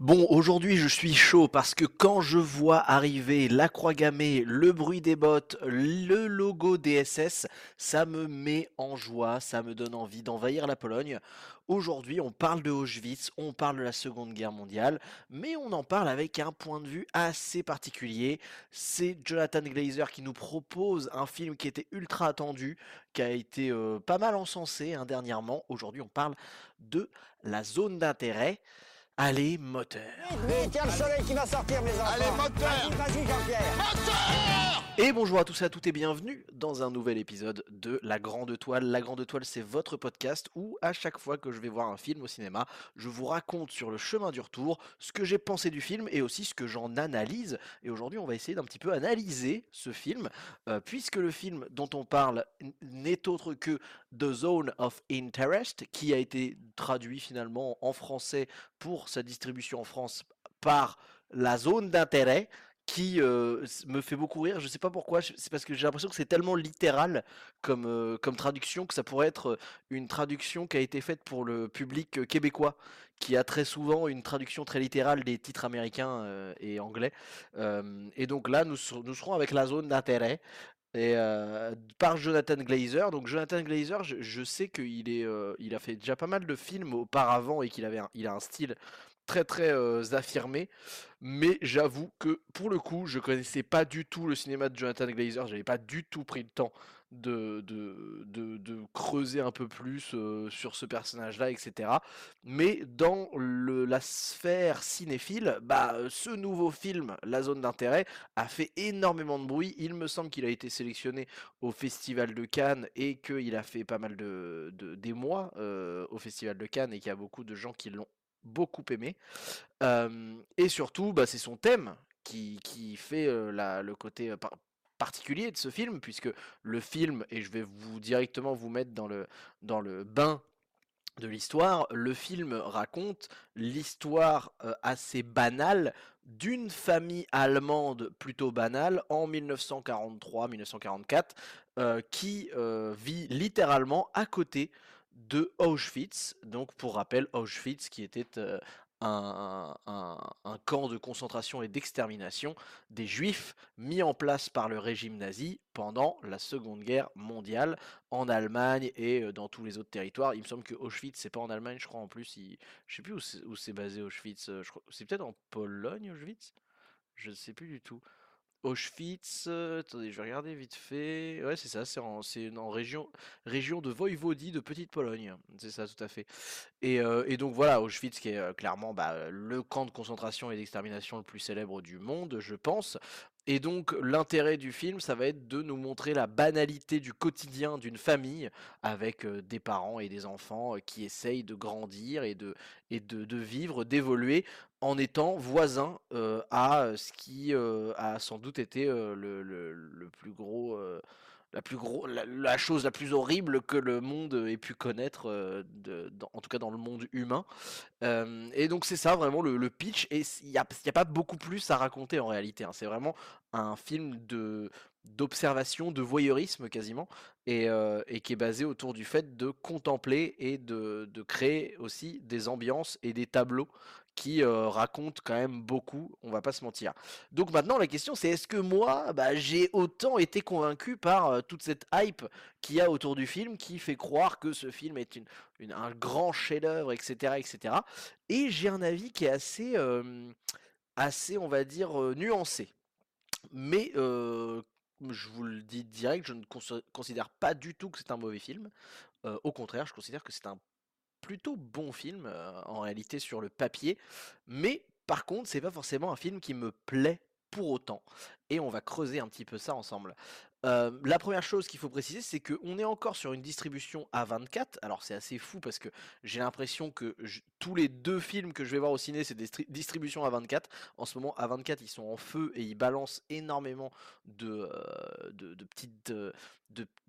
Bon, aujourd'hui je suis chaud parce que quand je vois arriver la croix gammée, le bruit des bottes, le logo DSS, ça me met en joie, ça me donne envie d'envahir la Pologne. Aujourd'hui on parle de Auschwitz, on parle de la Seconde Guerre mondiale, mais on en parle avec un point de vue assez particulier. C'est Jonathan Glazer qui nous propose un film qui était ultra attendu, qui a été euh, pas mal encensé hein, dernièrement. Aujourd'hui on parle de la zone d'intérêt. Allez, moteur Vite, il y a le soleil qui va sortir, mes enfants. Allez, moteur Vas-y, vas-y, Jean-Pierre. Moteur Et bonjour à tous et à toutes et bienvenue dans un nouvel épisode de La Grande Toile. La Grande Toile, c'est votre podcast où à chaque fois que je vais voir un film au cinéma, je vous raconte sur le chemin du retour ce que j'ai pensé du film et aussi ce que j'en analyse. Et aujourd'hui, on va essayer d'un petit peu analyser ce film, euh, puisque le film dont on parle n'est autre que The Zone of Interest, qui a été traduit finalement en français pour sa distribution en France par la zone d'intérêt qui euh, me fait beaucoup rire. Je sais pas pourquoi. C'est parce que j'ai l'impression que c'est tellement littéral comme, euh, comme traduction que ça pourrait être euh, une traduction qui a été faite pour le public québécois, qui a très souvent une traduction très littérale des titres américains et anglais. Et donc là, nous, nous serons avec la zone d'intérêt. Euh, par Jonathan Glazer. Donc Jonathan Glazer, je, sais qu'il est, euh, il a fait déjà pas mal de films auparavant et qu'il avait, un- a un style très très euh, affirmé. Mais j'avoue que pour le coup, je connaissais pas du tout le cinéma de Jonathan Glazer. J'avais pas du tout pris le temps de, de- de creuser un peu plus euh, sur ce personnage-là, etc. Mais dans la sphère cinéphile, bah, ce nouveau film, La Zone d'intérêt, a fait énormément de bruit. Il me semble qu'il a été sélectionné au Festival de Cannes et qu'il a fait pas mal de, de- d'émoi euh, au Festival de Cannes et qu'il y a beaucoup de gens qui l'ont beaucoup aimé. Euh, et surtout, bah, c'est son thème qui, qui fait euh, la- le côté euh, particulier de ce film, puisque le film, et je vais vous directement vous mettre dans le, bain de l'histoire, le film raconte l'histoire euh, assez banale d'une famille allemande plutôt banale en 1943-1944 euh, qui euh, vit littéralement à côté de Auschwitz. Donc pour rappel, Auschwitz qui était un, camp de concentration et d'extermination des juifs mis en place par le régime nazi pendant la Seconde Guerre mondiale en Allemagne et dans tous les autres territoires. Il me semble que Auschwitz, c'est pas en Allemagne, je crois en plus. Il... Je sais plus où c'est basé Auschwitz. C'est peut-être en Pologne, Auschwitz? Je ne sais plus du tout. Auschwitz, attendez, je vais regarder vite fait. Ouais, c'est ça, c'est en, région, région de Voïvodie de Petite Pologne. C'est ça, tout à fait. Et, donc voilà, Auschwitz qui est clairement bah, le camp de concentration et d'extermination le plus célèbre du monde, je pense. Et donc l'intérêt du film, ça va être de nous montrer la banalité du quotidien d'une famille avec euh, des parents et des enfants euh, qui essayent de grandir et de, vivre, d'évoluer en étant voisins euh, à euh, ce qui a sans doute été le, plus gros, la plus la, chose la plus horrible que le monde ait pu connaître, euh, en tout cas dans le monde humain. Euh, et donc c'est ça vraiment le, pitch, et il n'y a, pas beaucoup plus à raconter en réalité. hein. C'est vraiment un film de d'observation, de voyeurisme quasiment, et, euh, et qui est basé autour du fait de contempler et de créer aussi des ambiances et des tableaux qui euh, racontent quand même beaucoup, on va pas se mentir. Donc maintenant la question c'est est-ce que moi bah, j'ai autant été convaincu par euh, toute cette hype qu'il y a autour du film qui fait croire que ce film est une, un grand chef-d'œuvre, etc., etc. Et j'ai un avis qui est assez, assez, on va dire, euh, nuancé. Mais je vous le dis direct, je ne consi- considère pas du tout que c'est un mauvais film. Au contraire, je considère que c'est un plutôt bon film euh, en réalité sur le papier. Mais par contre, c'est pas forcément un film qui me plaît pour autant. Et on va creuser un petit peu ça ensemble. La première chose qu'il faut préciser, c'est qu'on est encore sur une distribution à 24. Alors c'est assez fou parce que j'ai l'impression que tous les deux films que je vais voir au ciné, c'est des stri- distributions à 24. En ce moment, à 24, ils sont en feu et ils balancent énormément de, de, petites, de,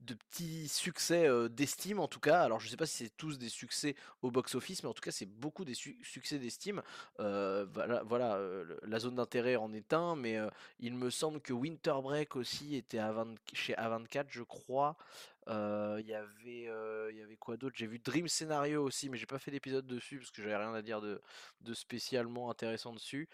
petits succès d'estime en tout cas. Alors je sais pas si c'est tous des succès au box-office, mais en tout cas c'est beaucoup des su- succès d'estime. Voilà, la zone d'intérêt en est un, mais il me semble que Winter Break aussi était à 20 chez A24, je crois. Euh, Il y avait, quoi d'autre? J'ai vu Dream Scenario aussi, mais j'ai pas fait d'épisode dessus parce que j'avais rien à dire de, de spécialement intéressant dessus,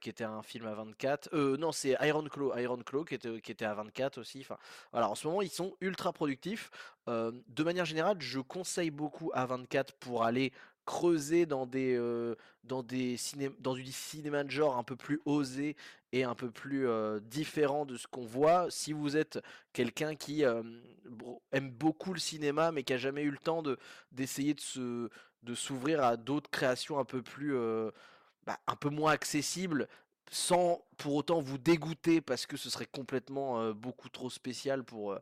qui était un film à 24. Euh, non, c'est Iron Claw, Iron Claw qui était, qui était à 24 aussi. Enfin, voilà, en ce moment ils sont ultra productifs. De manière générale, je conseille beaucoup à 24 pour aller creuser dans des, dans des ciné dans du cinéma de genre un peu plus osé et un peu plus différent de ce qu'on voit. Si vous êtes quelqu'un qui aime beaucoup le cinéma mais qui a jamais eu le temps de d'essayer de se de s'ouvrir à d'autres créations un peu plus bah, un peu moins accessibles sans pour autant vous dégoûter parce que ce serait complètement beaucoup trop spécial pour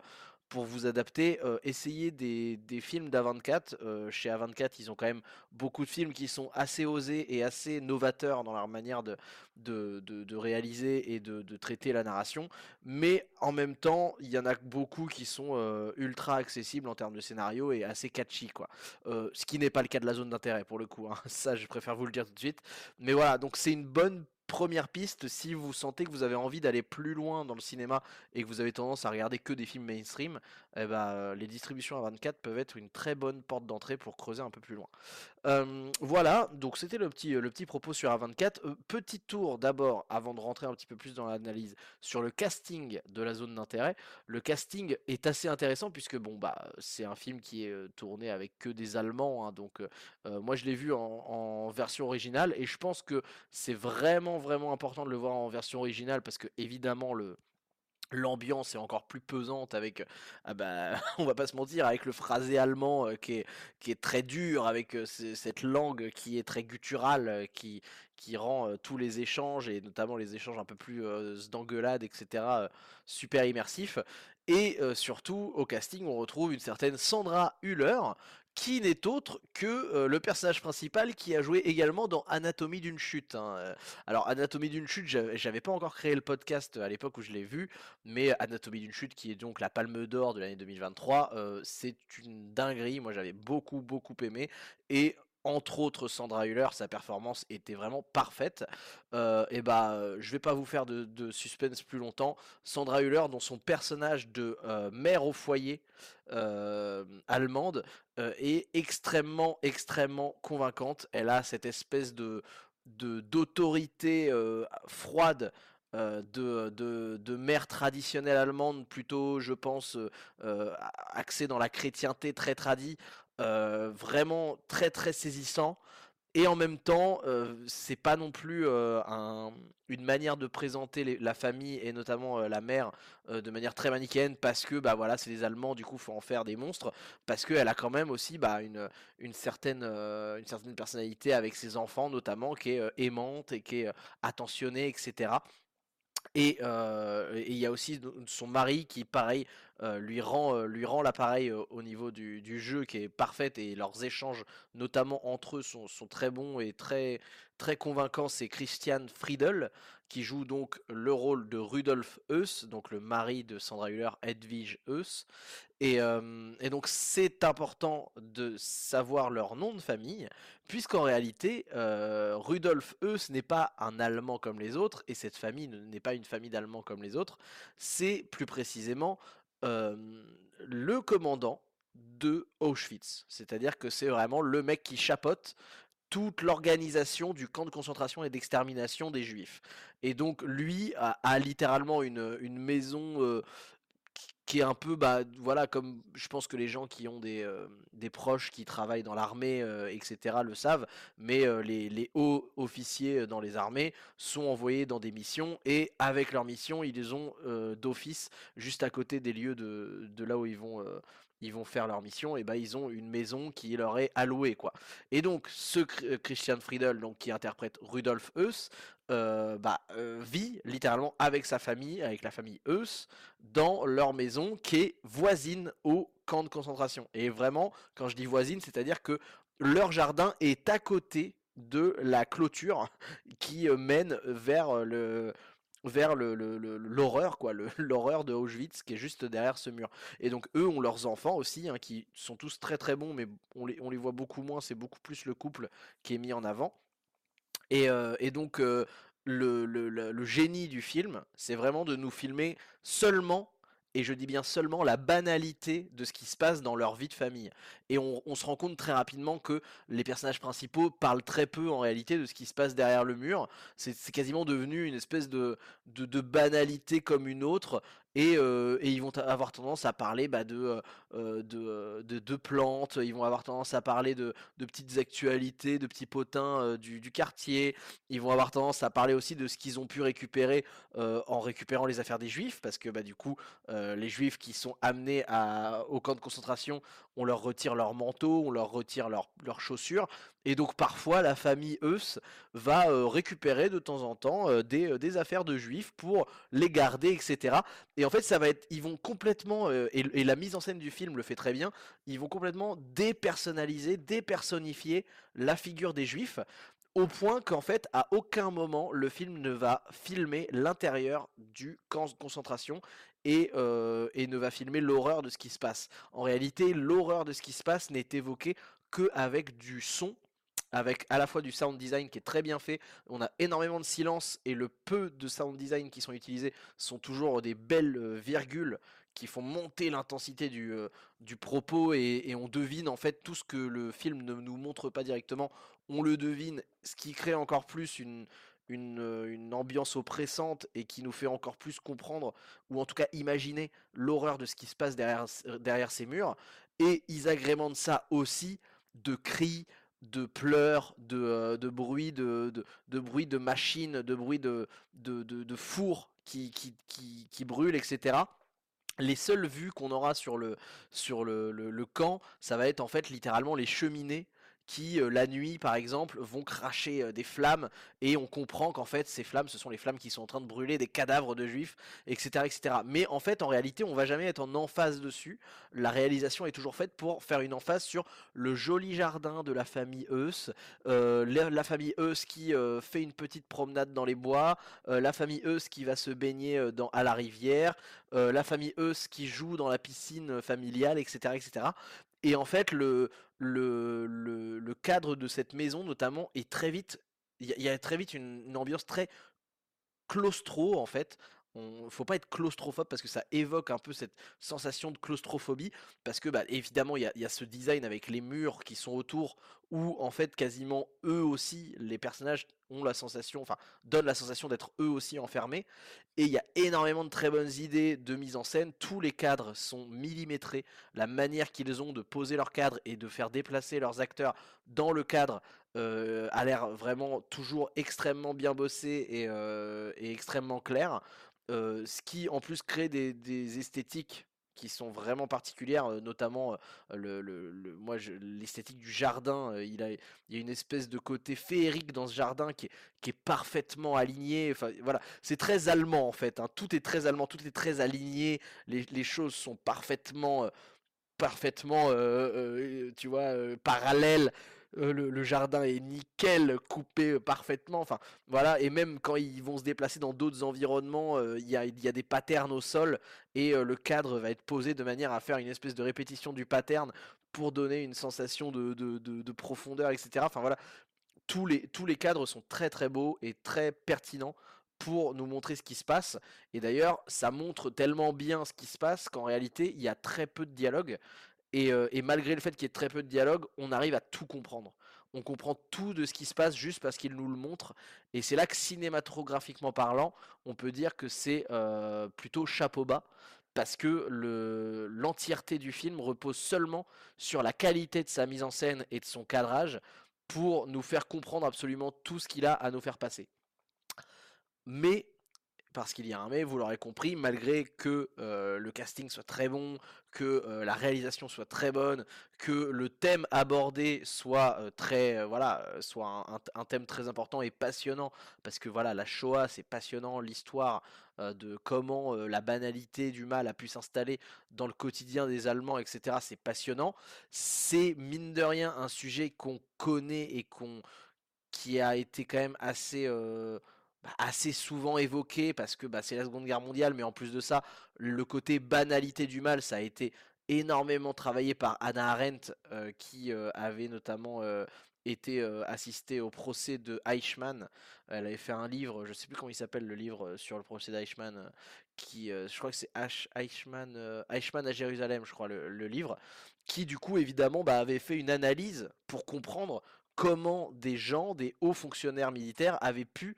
pour vous adapter, euh, essayez des, des films d'A24. Euh, chez A24, ils ont quand même beaucoup de films qui sont assez osés et assez novateurs dans leur manière de, de, de- réaliser et de, de traiter la narration. Mais en même temps, il y en a beaucoup qui sont euh, ultra accessibles en termes de scénario et assez catchy, quoi. Ce qui n'est pas le cas de la zone d'intérêt pour le coup. hein. Ça, je préfère vous le dire tout de suite. Mais voilà, donc c'est une bonne première piste si vous sentez que vous avez envie d'aller plus loin dans le cinéma et que vous avez tendance à regarder que des films mainstream, eh ben, les distributions à 24 peuvent être une très bonne porte d'entrée pour creuser un peu plus loin. Voilà, donc c'était le petit, le petit propos sur A24. Euh, petit tour d'abord, avant de rentrer un petit peu plus dans l'analyse, sur le casting de la zone d'intérêt. Le casting est assez intéressant puisque bon bah c'est un film qui est euh, tourné avec que des Allemands, hein, donc euh, moi je l'ai vu en, en version originale et je pense que c'est vraiment vraiment important de le voir en version originale parce que évidemment le L'ambiance est encore plus pesante avec, ah bah, on va pas se mentir, avec le phrasé allemand euh, qui est, très dur, avec euh, ce- cette langue qui est très gutturale, euh, qui, rend tous les échanges, et notamment les échanges un peu plus euh, d'engueulade, etc., super immersifs. Et surtout, au casting, on retrouve une certaine Sandra Hüller, qui n'est autre que euh, le personnage principal qui a joué également dans Anatomie d'une chute. hein. Euh, Alors, Anatomie d'une chute, j'avais pas encore créé le podcast à l'époque où je l'ai vu, mais Anatomie d'une chute, qui est donc la Palme d'Or de l'année 2023, euh, c'est une dinguerie. Moi, j'avais beaucoup, beaucoup aimé. Et entre autres, Sandra Hüller, sa performance était vraiment parfaite. Euh, et bah, euh, je vais pas vous faire de, suspense plus longtemps. Sandra Hüller, dont son personnage de euh, mère au foyer euh, allemande, est extrêmement, extrêmement convaincante. Elle a cette espèce de d'autorité froide de, mère traditionnelle allemande, plutôt, je pense, axée dans la chrétienté très tradie, vraiment très très saisissant. Et en même temps, euh, c'est pas non plus euh, un- une manière de présenter la famille et notamment euh, la mère euh, de manière très manichéenne parce que bah voilà, c'est les Allemands, du coup, faut en faire des monstres parce qu'elle a quand même aussi bah, une, une certaine euh, une certaine personnalité avec ses enfants notamment qui est euh, aimante et qui est euh, attentionnée, etc. Et euh, et il y a aussi son mari qui, pareil, euh, lui rend, euh, lui rend l'appareil au niveau du, jeu qui est parfait et leurs échanges, notamment entre eux, sont, très bons et très, très convaincants. C'est Christian Friedel qui joue donc le rôle de Rudolf Heuss, donc le mari de Sandra Hüller, Edwige Heuss. Et, euh, et donc c'est important de savoir leur nom de famille, puisqu'en réalité, euh, Rudolf Heuss n'est pas un Allemand comme les autres, et cette famille ne- n'est pas une famille d'Allemands comme les autres, c'est plus précisément euh, le commandant de Auschwitz. C'est-à-dire que c'est vraiment le mec qui chapeaute toute l'organisation du camp de concentration et d'extermination des juifs. Et donc lui a, a littéralement une, une maison qui est un peu, bah, voilà, comme je pense que les gens qui ont des, euh, proches qui travaillent dans l'armée, euh, etc., le savent, mais euh, les, hauts officiers dans les armées sont envoyés dans des missions et avec leur mission, ils ont d'office, juste à côté des lieux de, là où ils vont, faire leur mission, et bah, ils ont une maison qui leur est allouée. Et donc, ce Chr- Christian Friedel, donc, qui interprète Rudolf Heuss, euh, bah, euh, vit littéralement avec sa famille, avec la famille Heuss, dans leur maison qui est voisine au camp de concentration. Et vraiment, quand je dis voisine, c'est-à-dire que leur jardin est à côté de la clôture qui euh, mène vers le vers le, l'horreur quoi l'horreur de Auschwitz qui est juste derrière ce mur. Et donc eux ont leurs enfants aussi hein, qui sont tous très très bons mais on les, on les voit beaucoup moins. C'est beaucoup plus le couple qui est mis en avant et, donc, le, génie du film, c'est vraiment de nous filmer seulement et je dis bien seulement la banalité de ce qui se passe dans leur vie de famille. Et on, se rend compte très rapidement que les personnages principaux parlent très peu en réalité de ce qui se passe derrière le mur. C'est quasiment devenu une espèce de banalité comme une autre. Et, euh, et ils vont avoir tendance à parler bah, de, euh, euh, de, de, plantes, ils vont avoir tendance à parler de, petites actualités, de petits potins du, quartier, ils vont avoir tendance à parler aussi de ce qu'ils ont pu récupérer en récupérant les affaires des juifs, parce que bah, du coup, les juifs qui sont amenés au camp de concentration, on leur retire leurs manteaux, on leur retire leurs chaussures, et donc parfois la famille Eus va euh, récupérer de temps en temps euh, des, euh, des affaires de juifs pour les garder, etc. Et en fait, ça va ils vont complètement, et, et la mise en scène du film le fait très bien, ils vont complètement dépersonnaliser, dépersonnifier la figure des juifs, au point qu'en fait, à aucun moment, le film ne va filmer l'intérieur du camp de concentration et, euh, et ne va filmer l'horreur de ce qui se passe. En réalité, l'horreur de ce qui se passe n'est évoquée que avec du son avec à la fois du sound design qui est très bien fait, on a énormément de silence et le peu de sound design qui sont utilisés sont toujours des belles euh, virgules qui font monter l'intensité du, euh, propos et on devine en fait tout ce que le film ne nous montre pas directement, on le devine, ce qui crée encore plus une, une, euh, ambiance oppressante et qui nous fait encore plus comprendre ou en tout cas imaginer l'horreur de ce qui se passe derrière, derrière ces murs et ils agrémentent ça aussi de cris, de pleurs, de, euh, de bruits, de, de, de bruits de machines, de bruits de, de, fours qui, qui, qui, qui brûlent, etc. Les seules vues qu'on aura sur le, sur le, le camp, ça va être en fait littéralement les cheminées qui, euh, la nuit par exemple, vont cracher euh, des flammes et on comprend qu'en fait ces flammes, ce sont les flammes qui sont en train de brûler des cadavres de juifs, etc. etc. Mais en fait, en réalité, on va jamais être en emphase dessus. La réalisation est toujours faite pour faire une emphase sur le joli jardin de la famille Eus, euh, la, famille Eus qui fait une petite promenade dans les bois, la famille Eus qui va se baigner à la rivière, la famille Eus qui joue dans la piscine familiale, etc. etc. Et en fait, le, cadre de cette maison, notamment, est très vite. Il y, a- il y a très vite une, une ambiance très claustro en fait. On, faut pas être claustrophobe parce que ça évoque un peu cette sensation de claustrophobie parce que bah, évidemment il y a, ce design avec les murs qui sont autour où en fait quasiment eux aussi les personnages ont la sensation enfin donnent la sensation d'être eux aussi enfermés et il y a énormément de très bonnes idées de mise en scène tous les cadres sont millimétrés la manière qu'ils ont de poser leurs cadres et de faire déplacer leurs acteurs dans le cadre euh, a l'air vraiment toujours extrêmement bien bossé et, euh, et extrêmement clair. Ce qui en plus crée des, esthétiques qui sont vraiment particulières, notamment l'esthétique du jardin. il y a une espèce de côté féerique dans ce jardin qui est, parfaitement aligné. Voilà, c'est très allemand en fait. hein, Tout est très allemand, tout est très aligné. Les, choses sont parfaitement parfaitement, euh, euh, tu vois, euh, parallèle. Euh, le, jardin est nickel, coupé euh, parfaitement. Enfin, voilà. Et même quand ils vont se déplacer dans d'autres environnements, euh, il y a, des patterns au sol et le cadre va être posé de manière à faire une espèce de répétition du pattern pour donner une sensation de, de, de- de profondeur, etc. Enfin voilà, tous les, tous les cadres sont très très beaux et très pertinents pour nous montrer ce qui se passe. Et d'ailleurs, ça montre tellement bien ce qui se passe qu'en réalité, il y a très peu de dialogue. Et, euh, et malgré le fait qu'il y ait très peu de dialogue, on arrive à tout comprendre. On comprend tout de ce qui se passe juste parce qu'il nous le montre. Et c'est là que cinématographiquement parlant, on peut dire que c'est euh, plutôt chapeau bas. Parce que le, l'entièreté du film repose seulement sur la qualité de sa mise en scène et de son cadrage pour nous faire comprendre absolument tout ce qu'il a à nous faire passer. Mais, parce qu'il y a un mais, vous l'aurez compris, malgré que euh, le casting soit très bon, que euh, la réalisation soit très bonne, que le thème abordé soit euh, très, voilà, soit un, un- thème très important et passionnant, parce que voilà, la Shoah c'est passionnant, l'histoire de comment la banalité du mal a pu s'installer dans le quotidien des Allemands, etc. C'est passionnant. C'est mine de rien un sujet qu'on connaît et qu'on qui a été quand même assez, bah, assez souvent évoqué parce que bah, c'est la Seconde Guerre mondiale, mais en plus de ça, le côté banalité du mal, ça a été énormément travaillé par Hannah Arendt, euh, qui euh, avait notamment euh, été assisté au procès de Eichmann. Elle avait fait un livre, je sais plus comment il s'appelle le livre sur le procès d'Eichmann, qui, je crois que c'est Eichmann, Eichmann à Jérusalem, je crois le, livre, qui du coup évidemment bah, avait fait une analyse pour comprendre comment des gens, des hauts fonctionnaires militaires avaient pu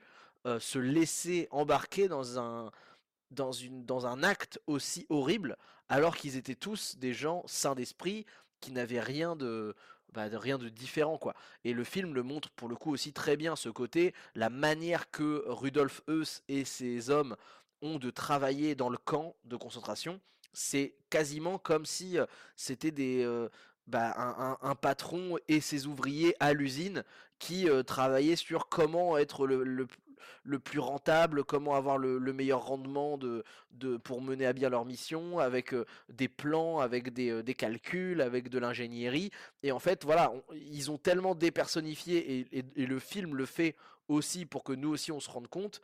se laisser embarquer dans un, dans, une, dans un acte aussi horrible, alors qu'ils étaient tous des gens sains d'esprit, qui n'avaient rien de, bah, rien de différent quoi. Et le film le montre pour le coup aussi très bien ce côté, la manière que Rudolf Heuss et ses hommes ont de travailler dans le camp de concentration, c'est quasiment comme si c'était des bah, un, patron et ses ouvriers à l'usine qui travaillaient sur comment être le plus rentable, comment avoir le, meilleur rendement de, de, pour mener à bien leur mission, avec euh, des plans, avec euh, des, calculs, avec de l'ingénierie. Et en fait, voilà, ils ont tellement dépersonnifié, et, et, le film le fait aussi pour que nous aussi on se rende compte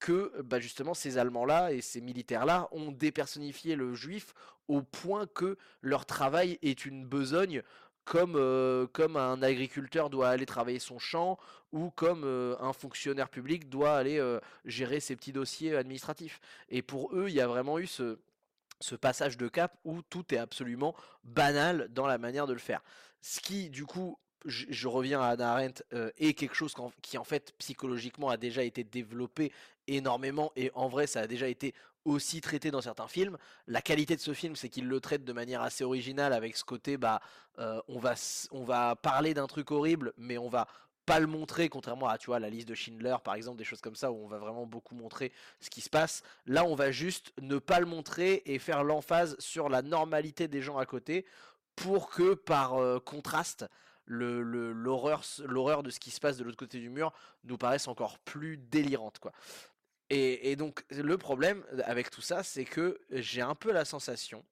que bah justement ces Allemands-là et ces militaires-là ont dépersonnifié le juif au point que leur travail est une besogne comme, euh, comme un agriculteur doit aller travailler son champ ou comme euh, un fonctionnaire public doit aller euh, gérer ses petits dossiers administratifs. Et pour eux, il y a vraiment eu ce, ce passage de cap où tout est absolument banal dans la manière de le faire. Ce qui, du coup, je, reviens à Anna Arendt, est quelque chose qui en fait psychologiquement a déjà été développé énormément et en vrai ça a déjà été aussi traité dans certains films. La qualité de ce film, c'est qu'il le traite de manière assez originale avec ce côté, bah, euh, on, va, on va parler d'un truc horrible, mais on va pas le montrer, contrairement à tu vois, la liste de Schindler, par exemple, des choses comme ça, où on va vraiment beaucoup montrer ce qui se passe. Là, on va juste ne pas le montrer et faire l'emphase sur la normalité des gens à côté, pour que, par euh, contraste, l'horreur le, de ce qui se passe de l'autre côté du mur nous paraisse encore plus délirante, quoi. Et, donc le problème avec tout ça, c'est que j'ai un peu la sensation,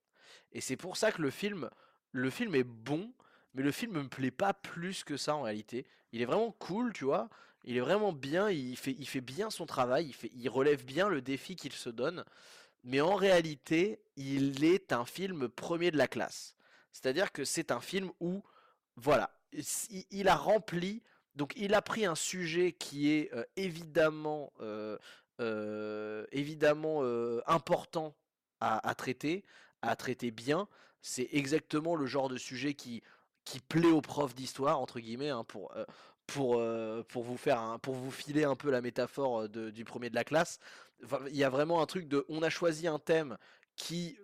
et c'est pour ça que le film, le film est bon, mais le film me plaît pas plus que ça en réalité. Il est vraiment cool, tu vois. Il est vraiment bien, il fait, il fait bien son travail, il, il relève bien le défi qu'il se donne. Mais en réalité, il est un film premier de la classe. C'est-à-dire que c'est un film où, voilà, il, a rempli, donc il a pris un sujet qui est euh, évidemment euh, euh, évidemment important à, traiter, à traiter bien. C'est exactement le genre de sujet qui, qui plaît aux profs d'histoire, entre guillemets, hein, pour, pour, pour, vous faire pour vous filer un peu la métaphore du premier de la classe. Il y a vraiment un truc de on a choisi un thème qui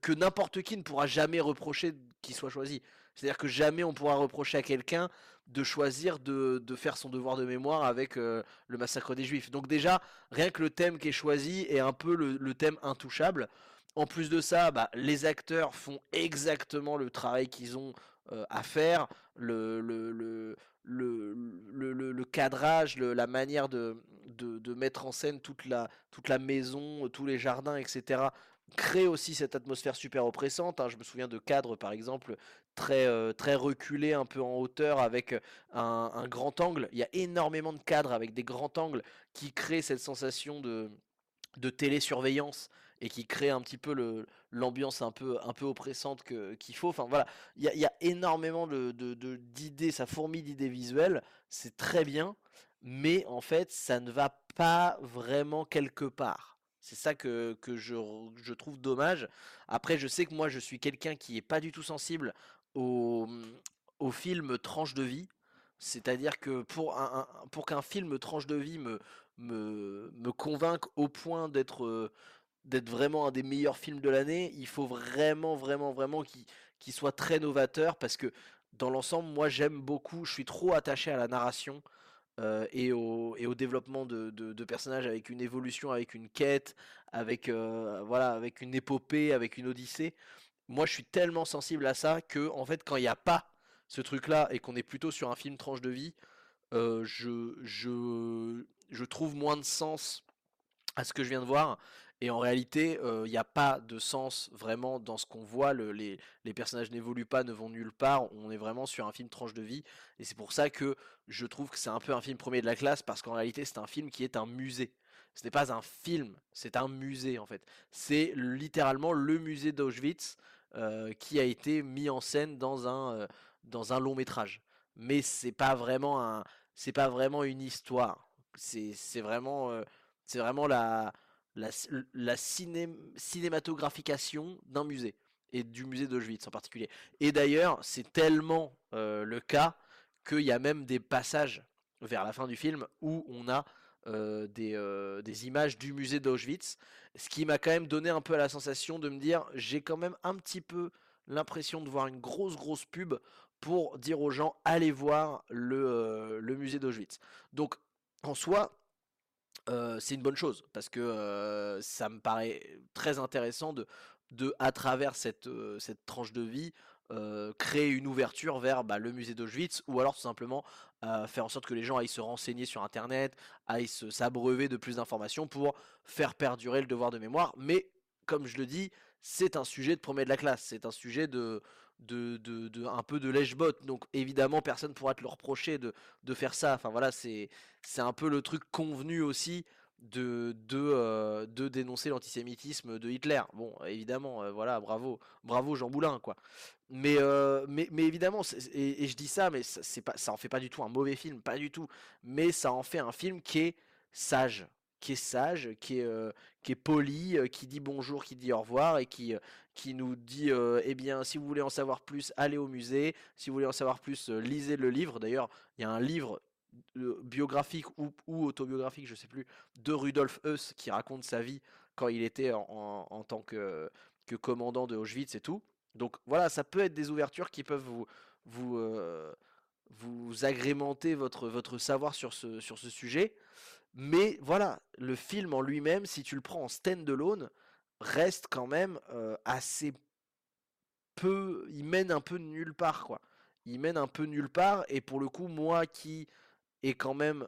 que n'importe qui ne pourra jamais reprocher qu'il soit choisi. C'est-à-dire que jamais on pourra reprocher à quelqu'un de choisir de, faire son devoir de mémoire avec euh, le massacre des juifs. Donc déjà, rien que le thème qui est choisi est un peu le, thème intouchable. En plus de ça, bah, les acteurs font exactement le travail qu'ils ont euh, à faire, le, le, cadrage, la manière de, de, mettre en scène toute la maison, tous les jardins, etc crée aussi cette atmosphère super oppressante. Hein. Je me souviens de cadres, par exemple, très, euh, très reculés, un peu en hauteur, avec un, grand angle. Il y a énormément de cadres avec des grands angles qui créent cette sensation de, de télésurveillance et qui créent un petit peu l'ambiance un peu, un peu oppressante qu'il faut. Enfin voilà, il y a, énormément de, d'idées, ça fourmille d'idées visuelles, c'est très bien, mais en fait, ça ne va pas vraiment quelque part. C'est ça que, je, trouve dommage. Après, je sais que moi, je suis quelqu'un qui est pas du tout sensible au, au film tranche de vie. C'est-à-dire que pour, un, pour qu'un film tranche de vie me, me, me convainque au point d'être d'être vraiment un des meilleurs films de l'année, il faut vraiment, vraiment, vraiment qu'il soit très novateur parce que dans l'ensemble, moi j'aime beaucoup, je suis trop attaché à la narration euh, et, au, développement de, de, personnages avec une évolution, avec une quête, avec, euh, voilà, avec une épopée, avec une odyssée. Moi, je suis tellement sensible à ça que, en fait, quand il n'y a pas ce truc-là et qu'on est plutôt sur un film tranche de vie, euh, je, je, je trouve moins de sens à ce que je viens de voir. Et en réalité, il n'y a pas de sens vraiment dans ce qu'on voit. les, personnages n'évoluent pas, ne vont nulle part. On est vraiment sur un film tranche de vie. Et c'est pour ça que je trouve que c'est un peu un film premier de la classe, parce qu'en réalité, c'est un film qui est un musée. Ce n'est pas un film, c'est un musée en fait. C'est littéralement le musée d'Auschwitz qui a été mis en scène dans un, dans un long métrage. mais c'est pas vraiment un, c'est pas vraiment une histoire. C'est, c'est vraiment, euh, c'est vraiment la, la, la cinématographication d'un musée et du musée d'Auschwitz en particulier. Et d'ailleurs, c'est tellement euh, le cas qu'il y a même des passages vers la fin du film où on a euh, des, euh, des, images du musée d'Auschwitz, ce qui m'a quand même donné un peu la sensation de me dire j'ai quand même un petit peu l'impression de voir une grosse grosse pub pour dire aux gens allez voir le, le musée d'Auschwitz. Donc en soi, c'est une bonne chose parce que ça me paraît très intéressant de, à travers cette, cette tranche de vie, créer une ouverture vers bah, le musée d'Auschwitz ou alors tout simplement faire en sorte que les gens aillent se renseigner sur internet, aillent s'abreuver de plus d'informations pour faire perdurer le devoir de mémoire. Mais comme je le dis, c'est un sujet de premier de la classe, c'est un sujet de, de, de, un peu de lèche-bot. Donc évidemment, personne pourra te le reprocher de, de faire ça. Enfin voilà, c'est un peu le truc convenu aussi de, de, euh, de dénoncer l'antisémitisme de Hitler. Bon, évidemment, euh, voilà, bravo, bravo Jean Boulin, quoi. Mais, euh, mais, mais évidemment, et, je dis ça, mais c'est pas, ça en fait pas du tout un mauvais film, pas du tout. Mais ça en fait un film qui est sage, qui est sage, qui est, qui est poli, qui dit bonjour, qui dit au revoir et qui, qui nous dit eh bien si vous voulez en savoir plus, allez au musée, si vous voulez en savoir plus, lisez le livre. D'ailleurs, il y a un livre biographique ou, autobiographique, je sais plus, de Rudolf Heuss qui raconte sa vie quand il était en, tant que, que, commandant de Auschwitz et tout. Donc voilà, ça peut être des ouvertures qui peuvent vous, vous, euh, vous agrémenter votre, votre savoir sur ce, sur ce sujet. Mais voilà, le film en lui-même, si tu le prends en stand-alone, reste quand même euh, assez peu. Il mène un peu nulle part, quoi. Il mène un peu nulle part, et pour le coup, moi qui est quand même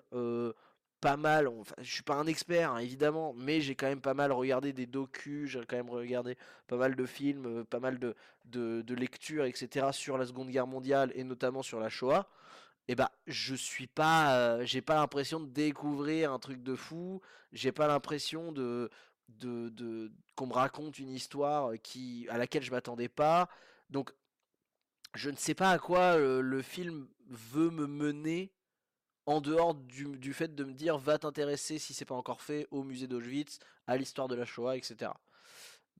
pas mal. Enfin, je suis pas un expert hein, évidemment, mais j'ai quand même pas mal regardé des docus, j'ai quand même regardé pas mal de films, pas mal de, lectures, etc. sur la Seconde Guerre mondiale et notamment sur la Shoah. Et bah, je suis pas, j'ai pas l'impression de découvrir un truc de fou. J'ai pas l'impression de, de, de qu'on me raconte une histoire qui à laquelle je m'attendais pas. Donc, je ne sais pas à quoi le film veut me mener en dehors du, fait de me dire va t'intéresser si c'est pas encore fait au musée d'Auschwitz, à l'histoire de la Shoah, etc.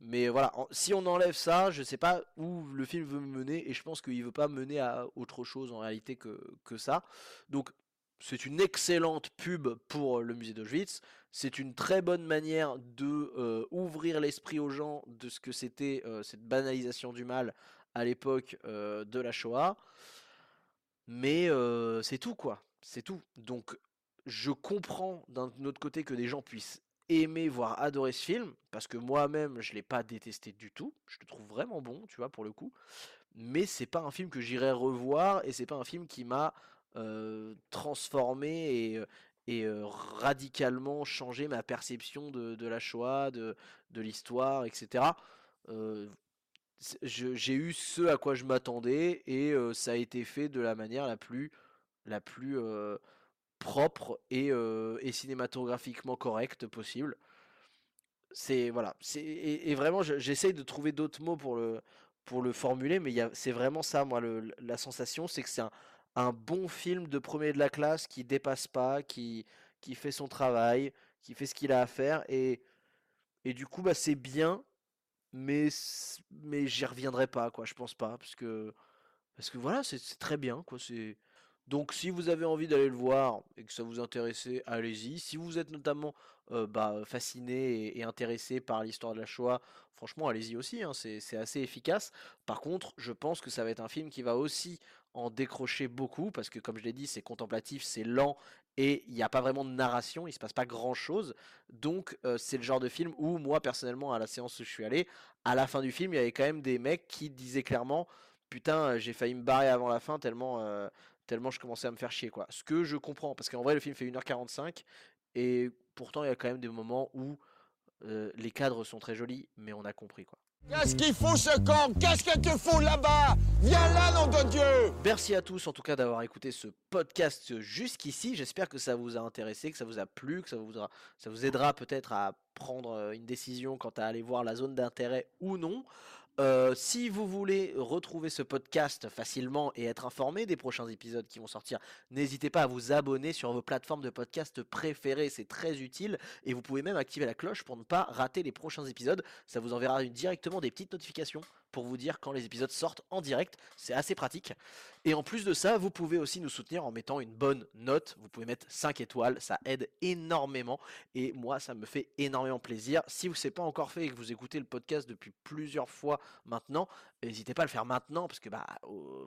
Mais voilà, si on enlève ça, je sais pas où le film veut me mener et je pense qu'il veut pas mener à autre chose en réalité que, que ça. Donc c'est une excellente pub pour le musée d'Auschwitz. C'est une très bonne manière de euh, ouvrir l'esprit aux gens de ce que c'était euh, cette banalisation du mal à l'époque euh, de la Shoah. Mais c'est tout quoi c'est tout. Donc je comprends d'un autre côté que des gens puissent aimer, voire adorer ce film, parce que moi-même je l'ai pas détesté du tout. Je le trouve vraiment bon, tu vois, pour le coup. Mais c'est pas un film que j'irai revoir et c'est pas un film qui m'a transformé et, radicalement changé ma perception de, la Shoah, de, l'histoire, etc. J'ai eu ce à quoi je m'attendais et ça a été fait de la manière la plus la plus propre et, cinématographiquement correcte possible. C'est voilà, c'est et, vraiment j'essaye de trouver d'autres mots pour le pour le formuler, mais c'est vraiment ça moi la sensation, c'est que c'est un, bon film de premier de la classe qui dépasse pas, qui qui fait son travail, qui fait ce qu'il a à faire et et du coup bah c'est bien, mais mais j'y reviendrai pas quoi, je pense pas parce que parce que voilà c'est très bien quoi, c'est donc si vous avez envie d'aller le voir et que ça vous intéresse, allez-y. Si vous êtes notamment euh, bah, fasciné et, intéressé par l'histoire de la Shoah, franchement allez-y aussi, hein, c'est assez efficace. Par contre, je pense que ça va être un film qui va aussi en décrocher beaucoup, parce que comme je l'ai dit, c'est contemplatif, c'est lent, et il n'y a pas vraiment de narration, il se passe pas grand chose. Donc euh, c'est le genre de film où moi personnellement, à la séance où je suis allé, à la fin du film, il y avait quand même des mecs qui disaient clairement putain j'ai failli me barrer avant la fin tellement euh, tellement je commençais à me faire chier quoi. Ce que je comprends parce qu'en vrai le film fait 1h45 et pourtant il y a quand même des moments où euh, les cadres sont très jolis mais on a compris quoi. Qu'est-ce qu'il faut ce camp Qu'est-ce que tu fous là-bas? Viens là, nom de Dieu Merci à tous en tout cas d'avoir écouté ce podcast jusqu'ici. J'espère que ça vous a intéressé, que ça vous a plu, que ça vous, ça vous aidera peut-être à prendre une décision quant à aller voir la zone d'intérêt ou non. Euh, si vous voulez retrouver ce podcast facilement et être informé des prochains épisodes qui vont sortir, n'hésitez pas à vous abonner sur vos plateformes de podcast préférées, c'est très utile. Et vous pouvez même activer la cloche pour ne pas rater les prochains épisodes. Ça vous enverra directement des petites notifications pour vous dire quand les épisodes sortent en direct. C'est assez pratique. Et en plus de ça, vous pouvez aussi nous soutenir en mettant une bonne note. Vous pouvez mettre 5 étoiles, ça aide énormément. Et moi, ça me fait énormément plaisir. Si vous ne pas encore fait et que vous écoutez le podcast depuis plusieurs fois maintenant, n'hésitez pas à le faire maintenant parce que bah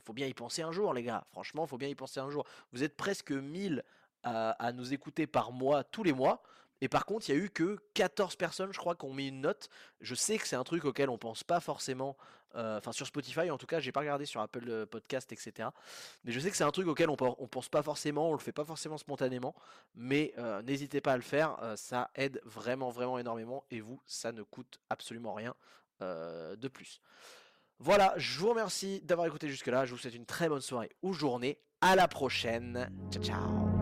faut bien y penser un jour, les gars. Franchement, faut bien y penser un jour. Vous êtes presque 1000 à, à nous écouter par mois, tous les mois. Et par contre, il y a eu que 14 personnes, je crois, qui ont mis une note. Je sais que c'est un truc auquel on pense pas forcément. Euh, enfin, sur Spotify, en tout cas, j'ai pas regardé sur Apple euh, Podcast, etc. Mais je sais que c'est un truc auquel on, on pense pas forcément, on le fait pas forcément spontanément. Mais euh, n'hésitez pas à le faire, ça aide vraiment, vraiment énormément. Et vous, ça ne coûte absolument rien de plus. Voilà, je vous remercie d'avoir écouté jusque-là. Je vous souhaite une très bonne soirée ou journée. À la prochaine. Ciao, ciao.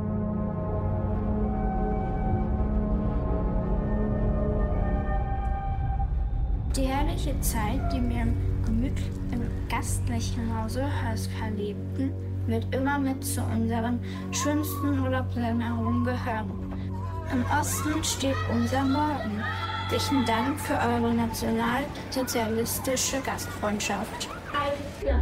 Die herrliche Zeit, die wir im, gemütlich, im gastlichen Hause Hösker lebten, wird immer mit zu unseren schönsten Urlaubserinnerungen gehören. Im Osten steht unser Morgen. Herzlichen Dank für eure nationalsozialistische Gastfreundschaft. Alles klar.